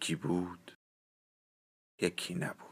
یکی بود یکی نبود.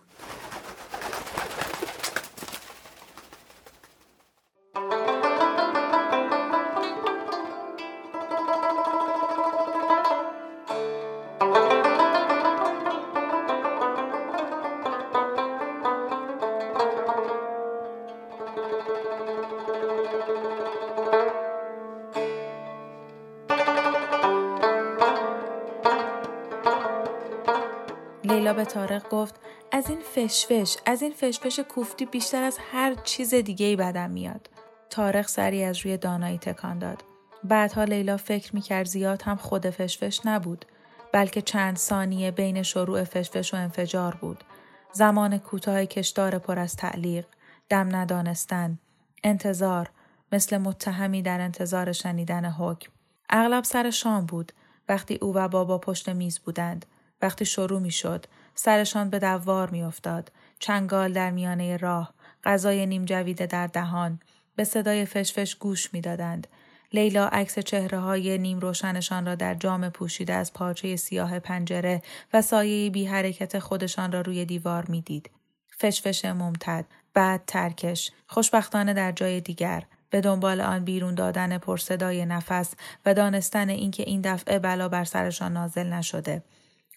به تارق گفت از این فشفش از این فشفش کوفتی بیشتر از هر چیز دیگه ای بدم میاد. تارق سری از روی دانایی تکان داد. بعدها لیلا فکر می‌کرد زیاد هم خود فشفش نبود بلکه چند ثانیه بین شروع فشفش و انفجار بود. زمان کوتاه کشدار پر از تعلیق دم ندانستن انتظار مثل متهمی در انتظار شنیدن حکم. اغلب سر شام بود وقتی او و بابا پشت میز بودند وقتی شروع می شد، سرشان به دوار می افتاد، چنگال در میانه راه، غذای نیم جویده در دهان، به صدای فشفش گوش می دادند. لیلا عکس چهره های نیم روشنشان را در جام پوشیده از پارچه سیاه پنجره و سایه بی حرکت خودشان را روی دیوار می دید. فشفش ممتد، بعد ترکش، خوشبختانه در جای دیگر، به دنبال آن بیرون دادن پرصدای نفس و دانستن اینکه این دفعه بلا بر سرشان نازل نشده.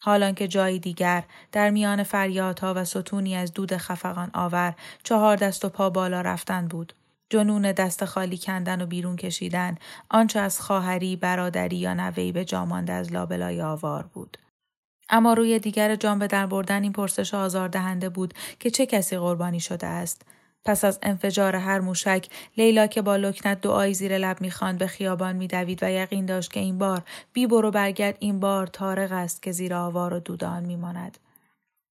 حالان که جایی دیگر در میان فریادها و ستونی از دود خفقان آور چهار دست و پا بالا رفتن بود. جنون دست خالی کندن و بیرون کشیدن آنچه از خواهری برادری یا نوی به جامانده از لابلای آوار بود. اما روی دیگر جام به در بردن این پرسش آزاردهنده بود که چه کسی قربانی شده است پس از انفجار هر موشک لیلا که با لکنت دعایی زیر لب می‌خواند به خیابان میدوید و یقین داشت که این بار بی برو برگرد این بار تارق است که زیر آوار و دودان میماند.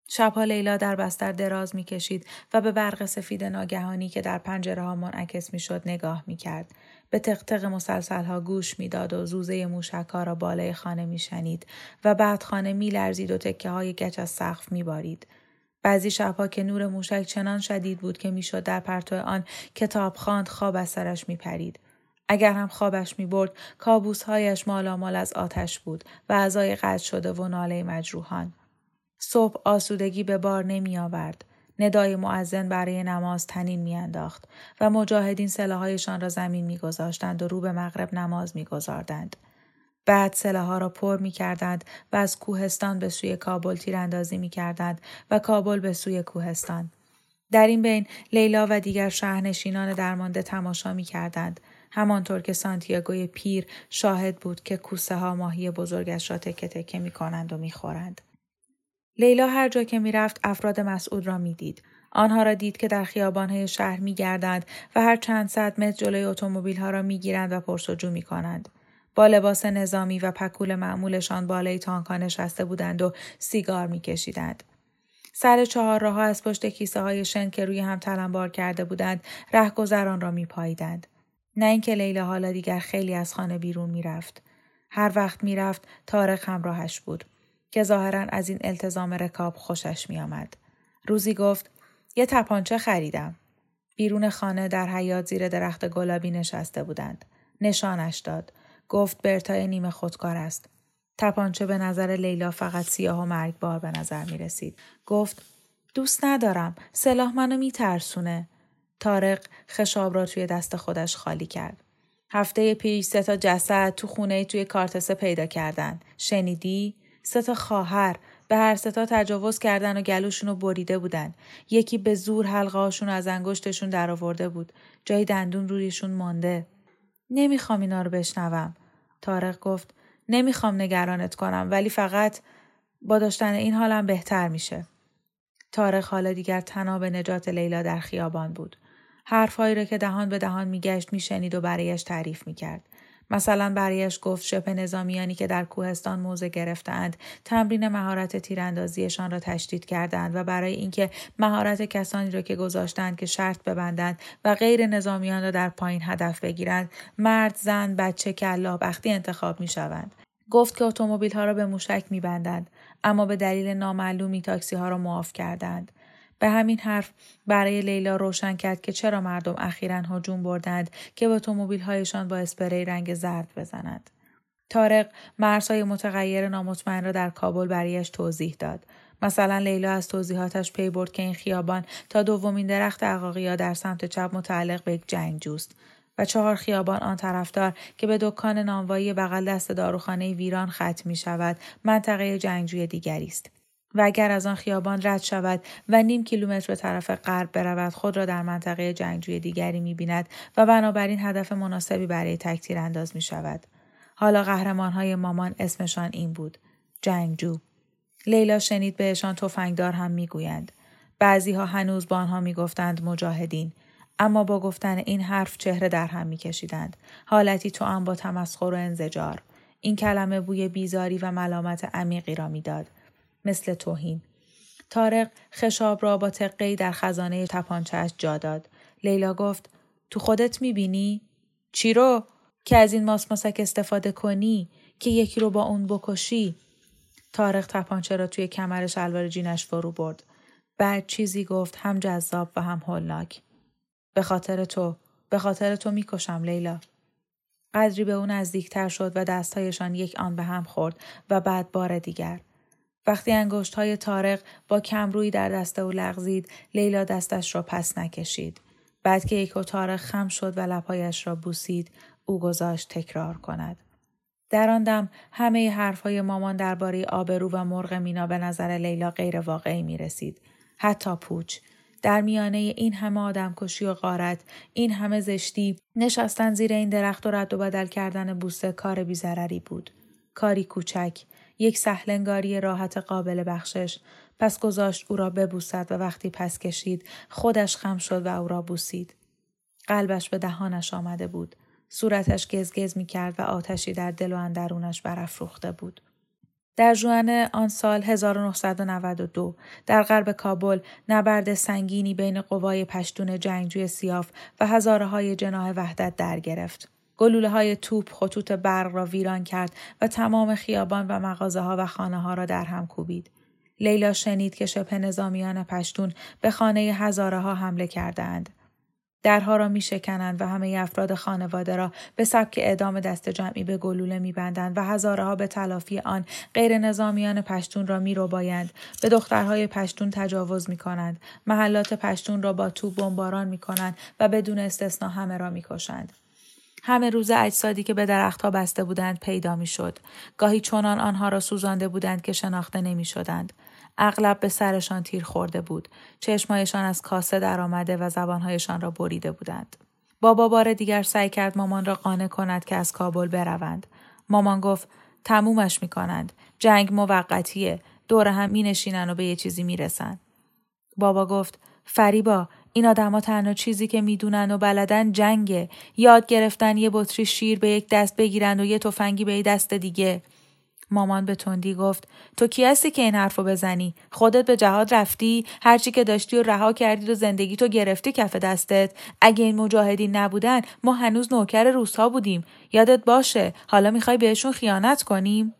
شبها لیلا در بستر دراز می‌کشید و به برق سفید ناگهانی که در پنجره ها منعکس می‌شد نگاه می‌کرد. به تقتق مسلسل ها گوش می‌داد و زوزه موشک ها را بالای خانه میشنید و بعد خانه میلرزید و تکه های گچ از سقف میبارید. بعضی شبها که نور موشک چنان شدید بود که می‌شد در پرتو آن کتاب خواند خواب از سرش میپرید. اگر هم خوابش می‌برد کابوسهایش مالامال از آتش بود و اعضای قطع شده و ناله مجروحان. صبح آسودگی به بار نمی آورد. ندای معزن برای نماز تنین میانداخت و مجاهدین سلاحهایشان را زمین میگذاشتند و رو به مغرب نماز میگذاردند. بعد سله ها را پر می کردند و از کوهستان به سوی کابل تیراندازی می کردند و کابل به سوی کوهستان. در این بین لیلا و دیگر شهرنشینان درمانده تماشا می کردند. همانطور که سانتیاگوی پیر شاهد بود که کوسه ها ماهی بزرگش را تکه تکه می کنند و می خورند. لیلا هر جا که می رفت افراد مسعود را می دید. آنها را دید که در خیابانهای شهر می گردند و هر چند صد متر جلوی اتومبیل ها را می گیرند و پرسجو می کنند. با لباس نظامی و پکول معمولشان بالای تانکا نشسته بودند و سیگار میکشیدند. سر چهار راه از پشت کیسه های شن که روی هم تلمبار کرده بودند رهگذران را میپاییدند. نه اینکه لیلا حالا دیگر خیلی از خانه بیرون می‌رفت. هر وقت می‌رفت تارق همراهش بود که ظاهرا از این التزام رکاب خوشش میآمد. روزی گفت یه تپانچه خریدم. بیرون خانه در حیات زیر درخت گلابی نشسته بودند. نشانش داد. گفت برتای نیمه خودکار است. تپانچه به نظر لیلا فقط سیاه و مرگبار به نظر می رسید. گفت دوست ندارم. سلاح منو می ترسونه. تارق خشاب را توی دست خودش خالی کرد. هفته پیش سه تا جسد تو خونه توی کارتسه پیدا کردن. شنیدی؟ سه تا خواهر به هر ستا تجاوز کردن و گلوشون رو بریده بودن. یکی به زور حلقه از انگشتشون درآورده بود. جای دندون رویشون مانده. نمی‌خوام اینا رو بشنوم. تارق گفت نمی‌خوام نگرانت کنم ولی فقط با داشتن این حالم بهتر میشه. تارق حالا دیگر تنها به نجات لیلا در خیابان بود. حرفهایی را که دهان به دهان میگشت میشنید و برایش تعریف می‌کرد. مثلا برایش گفت شبه نظامیانی که در کوهستان موضع گرفتند تمرین مهارت تیراندازیشان را تشدید کردند و برای اینکه مهارت کسانی را که گذاشتند که شرط ببندند و غیر نظامیان را در پایین هدف بگیرند مرد زن بچه کلا بختی انتخاب می شوند. گفت که اتومبیل ها را به موشک می بندند اما به دلیل نامعلومی تاکسی ها را معاف کردند. به همین حرف برای لیلا روشن کرد که چرا مردم اخیرا هجوم بردند که به هایشان با اسپری رنگ زرد بزنند. تارق مرزهای متغیر نامطمئن را در کابل برایش توضیح داد. مثلا لیلا از توضیحاتش پی برد که این خیابان تا دومین درخت عقاقیا در سمت چپ متعلق به یک جوست و چهار خیابان آن طرفدار که به دکان نانوایی بغل دست داروخانه ویران ختم می شود منطقه جنگجوی دیگری است. و اگر از آن خیابان رد شود و نیم کیلومتر به طرف غرب برود خود را در منطقه جنگجوی دیگری می بیند و بنابراین هدف مناسبی برای تکتیر انداز می شود. حالا قهرمان های مامان اسمشان این بود. جنگجو. لیلا شنید بهشان تفنگدار هم می‌گویند. بعضی ها هنوز با آنها می‌گفتند مجاهدین. اما با گفتن این حرف چهره در هم میکشیدند. حالتی تو هم با تمسخر و انزجار. این کلمه بوی بیزاری و ملامت عمیقی را می‌داد. مثل توهین. تارق خشاب را با تقی در خزانه تپانچهش جا داد. لیلا گفت تو خودت می‌بینی؟ چی رو؟ که از این ماسماسک استفاده کنی؟ که یکی رو با اون بکشی؟ تارق تپانچه را توی کمر شلوار جینش فرو برد. بعد چیزی گفت هم جذاب و هم هولناک. به خاطر تو، به خاطر تو می‌کشم لیلا. قدری به اون نزدیکتر شد و دستهایشان یک آن به هم خورد و بعد بار دیگر. وقتی انگشت های تارق با کمرویی در دست او لغزید لیلا دستش را پس نکشید. بعد که یک تارق خم شد و لپایش را بوسید او گذاشت تکرار کند. در آن دم همه حرفهای مامان درباره آبرو و مرغ مینا به نظر لیلا غیر واقعی می رسید. حتی پوچ. در میانه این همه آدم کشی و غارت، این همه زشتی، نشستن زیر این درخت و رد و بدل کردن بوسه کار بیزرری بود. کاری کوچک، یک سهلنگاری راحت قابل بخشش. پس گذاشت او را ببوسد و وقتی پس کشید خودش خم شد و او را بوسید. قلبش به دهانش آمده بود. صورتش گزگز می کرد و آتشی در دل و اندرونش برافروخته بود. در جوان آن سال 1992 در غرب کابل نبرد سنگینی بین قوای پشتون جنگجوی سیاف و هزاره های جناه وحدت در گرفت. گلوله های توپ خطوط برق را ویران کرد و تمام خیابان و مغازه ها و خانه ها را در هم کوبید. لیلا شنید که شبه نظامیان پشتون به خانه هزاره ها حمله کردند. درها را می شکنند و همه افراد خانواده را به سبک اعدام دست جمعی به گلوله می بندند و هزاره ها به تلافی آن غیر نظامیان پشتون را می رو بایند. به دخترهای پشتون تجاوز می کنند. محلات پشتون را با توپ بمباران می کنند و بدون استثنا همه را می کشند. همه روز اجسادی که به درختها بسته بودند پیدا می‌شد. گاهی چنان آنها را سوزانده بودند که شناخته نمی شدند. اغلب به سرشان تیر خورده بود. چشمهایشان از کاسه درآمده و زبانهایشان را بریده بودند. بابا بار دیگر سعی کرد مامان را قانع کند که از کابل بروند. مامان گفت تمومش می کنند. جنگ موقتیه. دور هم می نشینن و به یه چیزی می رسن. بابا گفت فریبا این آدما تنها چیزی که می‌دونن و بلدن جنگه. یاد گرفتن یه بطری شیر به یک دست بگیرن و یه تفنگی به یه دست دیگه. مامان به تندی گفت تو کی هستی که این حرفو بزنی؟ خودت به جهاد رفتی؟ هرچی که داشتی و رها کردی و زندگی تو گرفتی کف دستت. اگه این مجاهدین نبودن ما هنوز نوکر روسها بودیم. یادت باشه حالا می‌خوای بهشون خیانت کنیم؟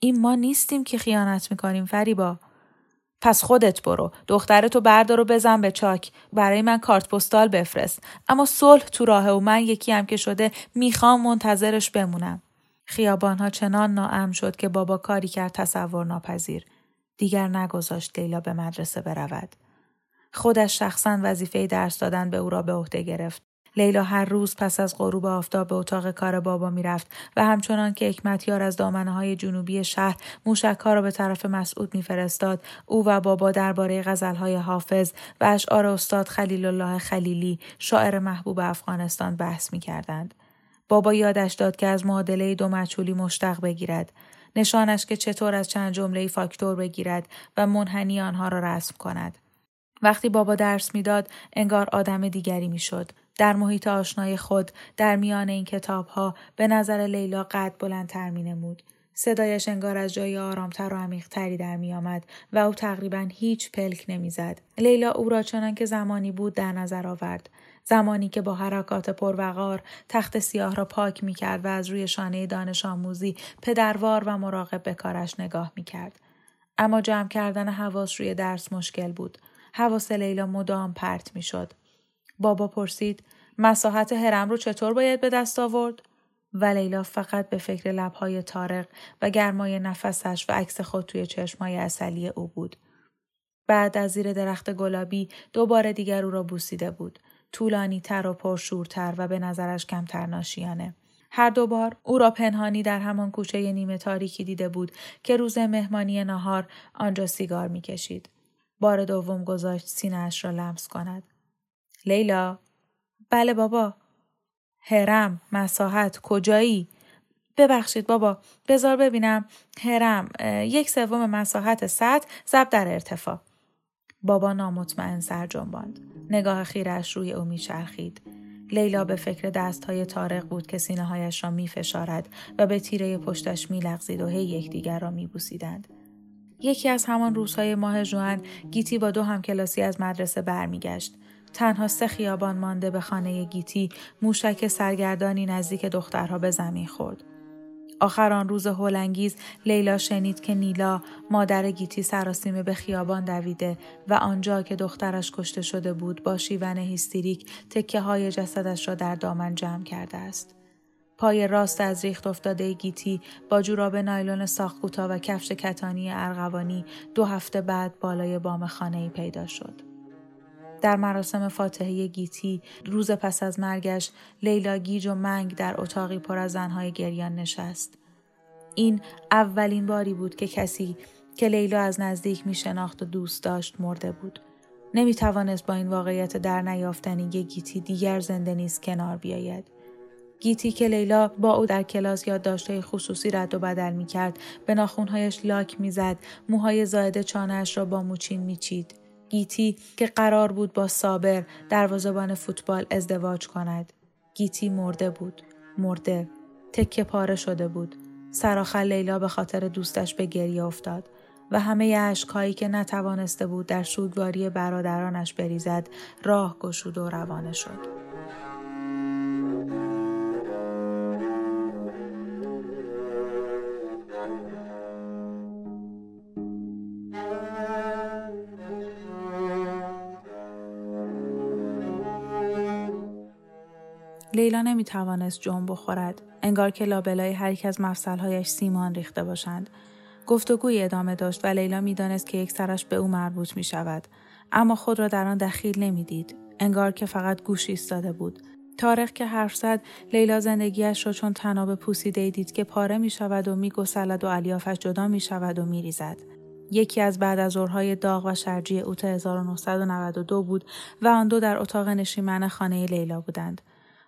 این ما نیستیم که خیانت می‌کنیم فریبا. پس خودت برو دخترتو بردار و بزن به چاک برای من کارت پستال بفرست اما صلح تو راهه و من یکی هم که شده می‌خوام منتظرش بمونم خیابانها چنان ناام شد که بابا کاری کرد تصور ناپذیر. دیگر نگذاشت لیلا به مدرسه برود. خودش شخصا وظیفه درس دادن به او را به عهده گرفت. لیلا هر روز پس از غروب آفتاب به اتاق کار بابا می‌رفت و همچنان که حکمتیار از دامنه های جنوبی شهر موشکها را به طرف مسعود میفرستاد او و بابا درباره غزلهای حافظ و اشعار استاد خلیل الله خلیلی شاعر محبوب افغانستان بحث می‌کردند بابا یادش داد که از معادله دو مچولی مشتق بگیرد. نشانش که چطور از چند جمله فاکتور بگیرد و منحنی آنها را رسم کند. وقتی بابا درس می‌داد انگار آدم دیگری می‌شد. در محیط آشنای خود در میان این کتاب ها به نظر لیلا قد بلندتر می نمود. صدایش انگار از جای آرامتر و عمیقتری در می آمد و او تقریبا هیچ پلک نمی‌زد. لیلا او را چنان که زمانی بود در نظر آورد. زمانی که با حرکات پروقار تخت سیاه را پاک می کرد و از روی شانه دانش آموزی پدروار و مراقب به کارش نگاه می کرد. اما جمع کردن حواس روی درس مشکل بود. حواس لیلا مدام پرت می شد. بابا پرسید مساحت هرم رو چطور باید به دست آورد؟ و لیلا فقط به فکر لبهای تارق و گرمای نفسش و عکس خود توی چشمای اصلی او بود. بعد از زیر درخت گلابی دوباره دیگر او را بوسیده بود. طولانی تر و پرشورتر و به نظرش کمتر ناشیانه. هر دوبار او را پنهانی در همان کوچه نیمه تاریکی دیده بود که روز مهمانی نهار آنجا سیگار می‌کشید. بار دوم گذاشت سینهاش را لمس کند. لیلا. بله بابا. هرم مساحت کجایی؟ ببخشید بابا بزار ببینم. هرم یک سوم مساحت سطح ضرب در ارتفاع. بابا نامطمئن سر جنباند. نگاه خیرش روی او میچرخید. لیلا به فکر دستهای تارق بود که سینه هایش را می فشارد و به تیره پشتش می لغزید و هی یکدیگر را می بوسیدند. یکی از همان روزهای ماه جوان گیتی با دو همکلاسی از مدرسه برمیگشت. تنها سه خیابان مانده به خانه گیتی موشک سرگردانی نزدیک دخترها به زمین خورد. آخر آن روز هولانگیز لیلا شنید که نیلا مادر گیتی سراسیمه به خیابان دویده و آنجا که دخترش کشته شده بود با شیون هیستریک تکه های جسدش را در دامن جمع کرده است. پای راست از ریخت افتاده گیتی با جوراب نایلون ساخت و کفش کتانی ارغوانی دو هفته بعد بالای بام خانه پیدا شد. در مراسم فاتحه گیتی روز پس از مرگش لیلا گیج و منگ در اتاقی پر از زنهای گریان نشست. این اولین باری بود که کسی که لیلا از نزدیک می شناخت و دوست داشت مرده بود. نمی توانست با این واقعیت در نیافتنی گیتی دیگر زنده نیست کنار بیاید. گیتی که لیلا با او در کلاس یادداشتهای خصوصی رد و بدل می کرد به ناخونهایش لاک می‌زد موهای زاید چانهاش را با موچین میچید گیتی که قرار بود با صابر دروازهبان فوتبال ازدواج کند. گیتی مرده بود. مرده. تکه پاره شده بود. سراخل لیلا به خاطر دوستش به گریه افتاد و همه عشقهایی که نتوانسته بود در سوگواری برادرانش بریزد راه گشود و روانه شد. نمی توانست جنب بخورد. انگار که لابلای هر یک از مفصلهایش سیمان ریخته باشند. گفتگوی ادامه داشت و لیلا می‌دانست که یک سرش به او مربوط می شود. اما خود را در آن دخیل نمی‌دید. انگار که فقط گوش ایستاده بود. تاریخ که حرف زد لیلا زندگیش را چون تناب پوسیده دید که پاره می شود و می گسلد و الیافش جدا می شود و می ریزد. یکی از بعد از ظهرهای داغ و شرجی اوت 1992 بود و آن دو در اتاق نشیمن خانه لیلا بودند.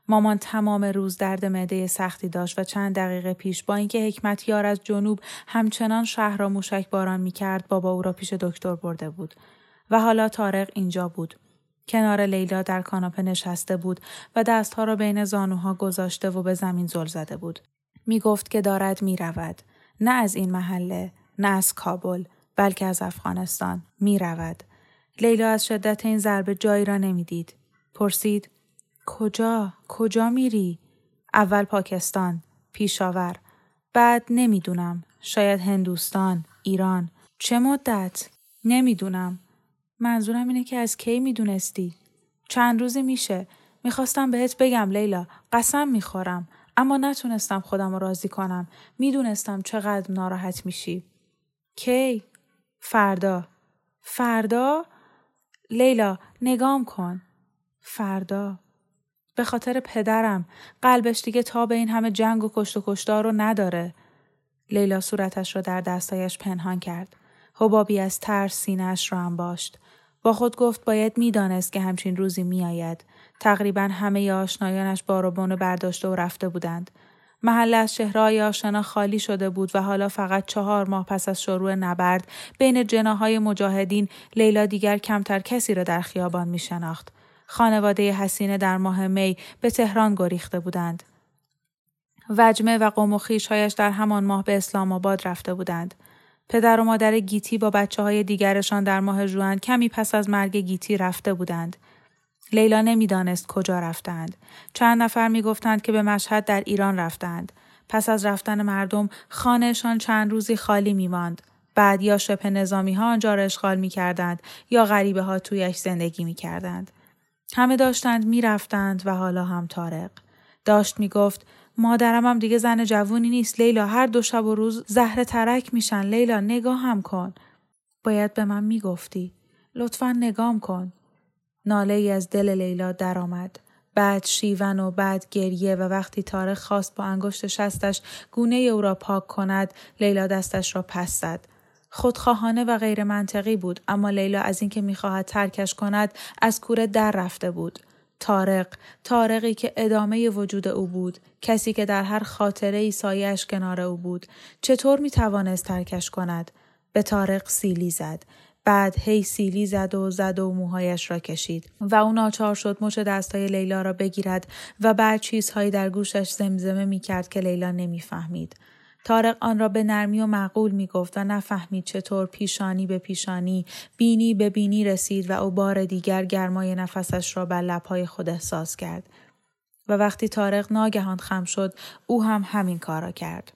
مامان تمام روز درد معده سختی داشت و چند دقیقه پیش با اینکه حکمت یار از جنوب همچنان شهر را موشک باران می کرد بابا او را پیش دکتر برده بود و حالا تارق اینجا بود کنار لیلا در کاناپه نشسته بود و دستها را بین زانوها گذاشته و به زمین زل زده بود. می گفت که دارد می رود. نه از این محله، نه از کابل، بلکه از افغانستان. می رود. لیلا از شدت این ضربه جایی را نمی‌دید. پرسید کجا؟ کجا میری؟ اول پاکستان، پیشاور. بعد نمی‌دونم. شاید هندوستان، ایران. چه مدت؟ نمی‌دونم. منظورم اینه که از کی می‌دونستی؟ چند روزی میشه. می‌خواستم بهت بگم لیلا. قسم می‌خورم. اما نتونستم خودم رو راضی کنم. می‌دونستم چقدر ناراحت میشی. کی؟ فردا. فردا؟ لیلا نگام کن. فردا. به خاطر پدرم قلبش دیگه تا به این همه جنگ و کشت و کشتار رو نداره. لیلا صورتش را در دستایش پنهان کرد. حبابی از ترس سینهش را باشت. با خود گفت باید می‌دانست که همچین روزی میآید. تقریبا همه آشنایانش بارو برداشته و رفته بودند. محل از شهرهای آشنا خالی شده بود و حالا فقط چهار ماه پس از شروع نبرد بین جناهای مجاهدین لیلا دیگر کمتر کسی را در خیابان می شناخت. خانواده حسینه در ماه می به تهران گریخته بودند. وجمه و قوم و خیشهایش در همان ماه به اسلام آباد رفته بودند. پدر و مادر گیتی با بچه های دیگرشان در ماه جوان کمی پس از مرگ گیتی رفته بودند. لیلا نمی‌دانست کجا رفتند. چند نفر می‌گفتند که به مشهد در ایران رفتند. پس از رفتن مردم خانهشان چند روزی خالی می ماند. بعد یا شبه نظامی ها آنجا را اشغال می کردند یا غریبه ها تویش زندگی می کردند. همه داشتند می رفتند و حالا هم تارق. داشت می گفت مادرم هم دیگه زن جوونی نیست لیلا هر دو شب و روز زهر ترک میشن لیلا نگاه هم کن. باید به من می‌گفتی. لطفا نگام کن. ناله ای از دل لیلا درآمد. بعد شیون و بعد گریه و وقتی تاریخ خواست با انگشت شستش گونه او را پاک کند لیلا دستش را پس زد. خودخواهانه و غیر منطقی بود اما لیلا از اینکه می‌خواهد ترکش کند از کوره در رفته بود. تارق، تارقی که ادامه وجود او بود، کسی که در هر خاطره ای سایش کنار او بود، چطور می توانست ترکش کند؟ به تارق سیلی زد. بعد هی سیلی زد و زد و موهایش را کشید و او ناچار شد مچ دستای لیلا را بگیرد و بعد چیزهایی در گوشش زمزمه می کرد که لیلا نمی‌فهمید. تارق آن را به نرمی و معقول می گفت و نفهمید چطور پیشانی به پیشانی بینی به بینی رسید و او بار دیگر گرمای نفسش را بر لبهای خود احساس کرد. و وقتی تارق ناگهان خم شد او هم همین کار را کرد.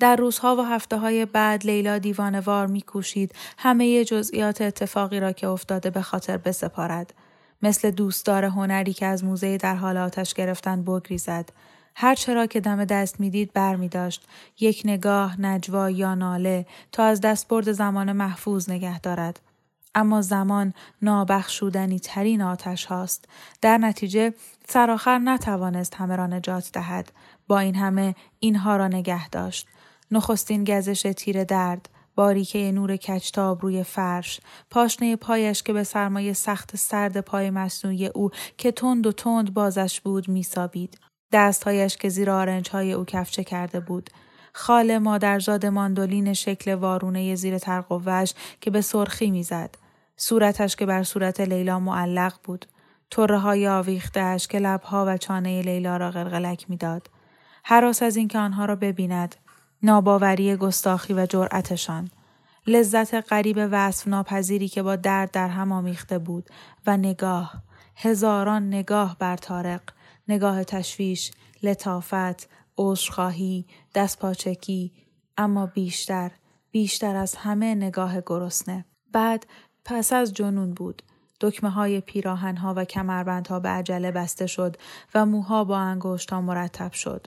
در روزها و هفته های بعد لیلا دیوانوار میکوشید همه جزئیات اتفاقی را که افتاده به خاطر بسپارد. مثل دوستدار هنری که از موزه در حال آتش گرفتن بگریزد. هر چرا که دم دست می‌دید بر می داشت. یک نگاه نجوا یا ناله تا از دستبرد زمان محفوظ نگه دارد. اما زمان نابخشودنی ترین آتش هاست. در نتیجه سرآخر نتوانست همه را نجات دهد. با این همه اینها را نگه داشت. نخستین گزش تیر درد، باریکه نور کچتاب روی فرش، پاشنه پایش که به سرمایه سخت سرد پای مصنوعی او که تند و تند بازش بود میسابید. دستهایش که زیر های او کفچه کرده بود. خال مادرزاد ماندولین شکل وارونه زیر ترقوش که به سرخی می‌زد. صورتش که بر صورت لیلا معلق بود. طره های آویختهش که لبها و چانه لیلا را قلقلک می‌داد. حراس از اینکه آنها را ببیند. ناباوری گستاخی و جرأتشان. لذت غریب وصف ناپذیری که با درد در هم آمیخته بود و نگاه هزاران نگاه بر تارق نگاه تشویش، لطافت، عذرخواهی، دستپاچکی، اما بیشتر، بیشتر از همه نگاه گرسنه. بعد پس از جنون بود. دکمه های پیراهن ها و کمربندها به عجله بسته شد و موها با انگشت ها مرتب شد.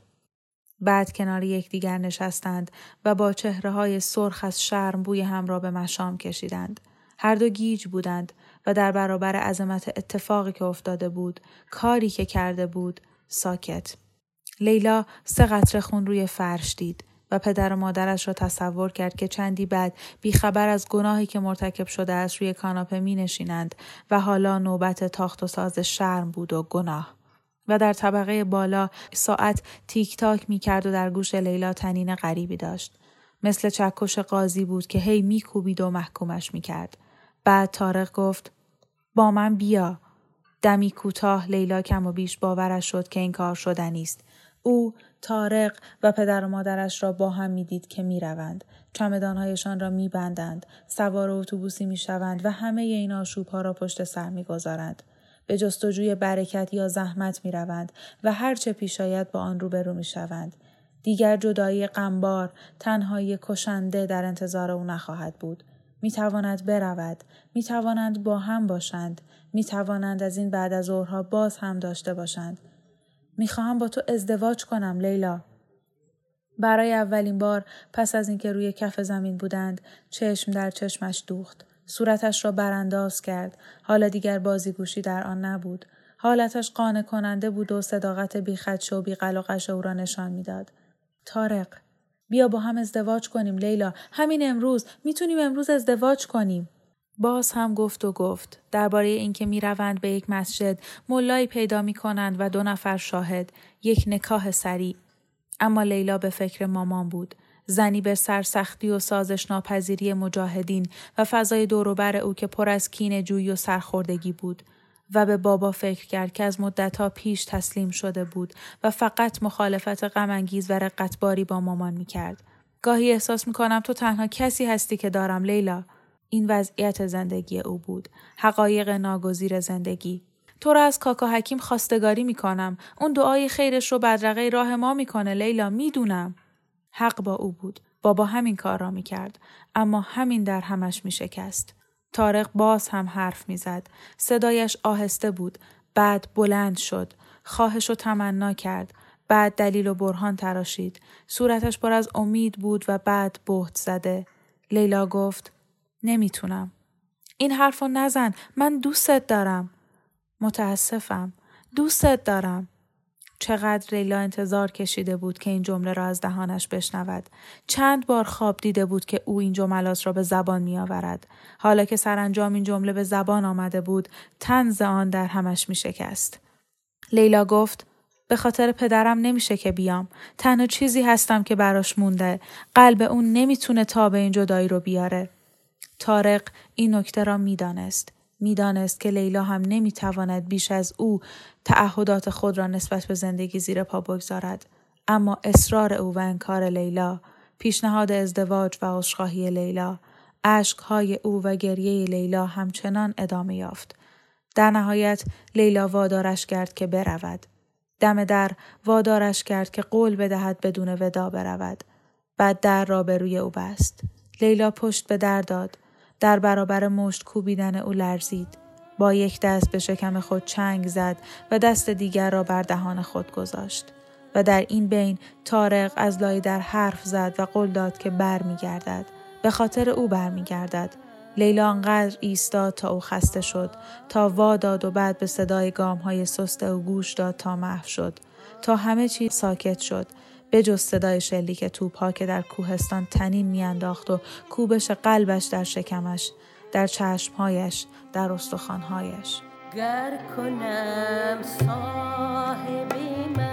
بعد کنار یکدیگر نشستند و با چهره های سرخ از شرم بوی هم را به مشام کشیدند. هر دو گیج بودند و در برابر عظمت اتفاقی که افتاده بود، کاری که کرده بود، ساکت. لیلا سه قطره خون روی فرش دید و پدر و مادرش را تصور کرد که چندی بعد بیخبر از گناهی که مرتکب شده است روی کاناپه می نشینند و حالا نوبت تاخت و ساز شرم بود و گناه. و در طبقه بالا ساعت تیک تاک می کرد و در گوش لیلا تنین غریبی داشت. مثل چکش قاضی بود که هی میکوبید و محکومش می‌کرد. بعد تارق گفت با من بیا. دمی کوتاه لیلا کم و بیش باورش شد که این کار شدنی است. او، تارق و پدر و مادرش را با هم می‌دید که می‌روند. چمدانهایشان را میبندند، سوار اتوبوسی می‌شوند و همه این آشوبها را پشت سر می‌گذارند. به جستجوی برکت یا زحمت می روند و هرچه پیش آید با آن روبرو می شوند. دیگر جدایی غمبار، تنهایی کشنده در انتظار او نخواهد بود. می تواند برود، می توانند با هم باشند، می توانند از این بعد از ظهرها باز هم داشته باشند. می خواهم با تو ازدواج کنم لیلا. برای اولین بار پس از اینکه روی کف زمین بودند چشم در چشمش دوخت. صورتش را برانداز کرد. حالا دیگر بازیگوشی در آن نبود. حالتش قانع کننده بود و صداقت بیخدش و بیقلقش او را نشان می‌داد. تارق بیا با هم ازدواج کنیم لیلا. همین امروز. می‌تونیم امروز ازدواج کنیم. باز هم گفت و گفت. درباره اینکه می‌روند به یک مسجد ملایی پیدا می کنند و دو نفر شاهد. یک نکاح سریع. اما لیلا به فکر مامان بود. زنی به سرسختی و سازش ناپذیری مجاهدین و فضای دوروبر او که پر از کین جویی و سرخوردگی بود. و به بابا فکر کرد که از مدتها پیش تسلیم شده بود و فقط مخالفت غمانگیز و رقتباری با مامان می کرد. گاهی احساس می کنم تو تنها کسی هستی که دارم لیلا. این وضعیت زندگی او بود. حقایق ناگزیر زندگی. تو را از کاکا حکیم خواستگاری می کنم. اون دعای خیرش رو بدرقه راه ما می‌کنه لیلا می‌دونم. حق با او بود. بابا همین کار را می کرد. اما همین در همش می شکست. تارق باز هم حرف می‌زد. صدایش آهسته بود. بعد بلند شد. خواهش و تمنا کرد. بعد دلیل و برهان تراشید. صورتش پر از امید بود و بعد بهت زده. لیلا گفت نمی‌تونم. این حرف نزن. من دوستت دارم. متاسفم. دوستت دارم. چقدر لیلا انتظار کشیده بود که این جمله را از دهانش بشنود. چند بار خواب دیده بود که او این جملات را به زبان می آورد. حالا که سرانجام این جمله به زبان آمده بود، تنز آن در همش می شکست. لیلا گفت به خاطر پدرم نمیشه که بیام. تنها چیزی هستم که براش مونده. قلب اون نمی‌تونه تا به این جدایی رو بیاره. تارق این نکته را می‌دانست. می‌دانست که لیلا هم نمی‌تواند بیش از او تعهدات خود را نسبت به زندگی زیر پا بگذارد. اما اصرار او و انکار لیلا پیشنهاد ازدواج و عذرخواهی لیلا اشکهای او و گریه لیلا همچنان ادامه یافت. در نهایت لیلا وادارش کرد که برود. دم در وادارش کرد که قول بدهد بدون ودا برود. بعد در را به روی او بست. لیلا پشت به در داد. در برابر مشت کوبیدن او لرزید. با یک دست به شکم خود چنگ زد و دست دیگر را بر دهان خود گذاشت. و در این بین تارق از لای در حرف زد و قول داد که بر می گردد. به خاطر او بر می گردد. لیلا انقدر ایستاد تا او خسته شد تا وا داد و بعد به صدای گام های سست او گوش داد تا محو شد تا همه چیز ساکت شد بجز صدای شلیک توپ که در کوهستان تنین میانداخت و کوبش قلبش در شکمش در چشمهایش در استخوانهایش. گر کنم صاحبی من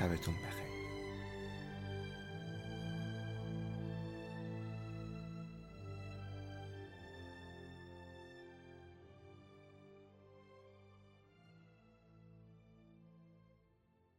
شبتون بخیر.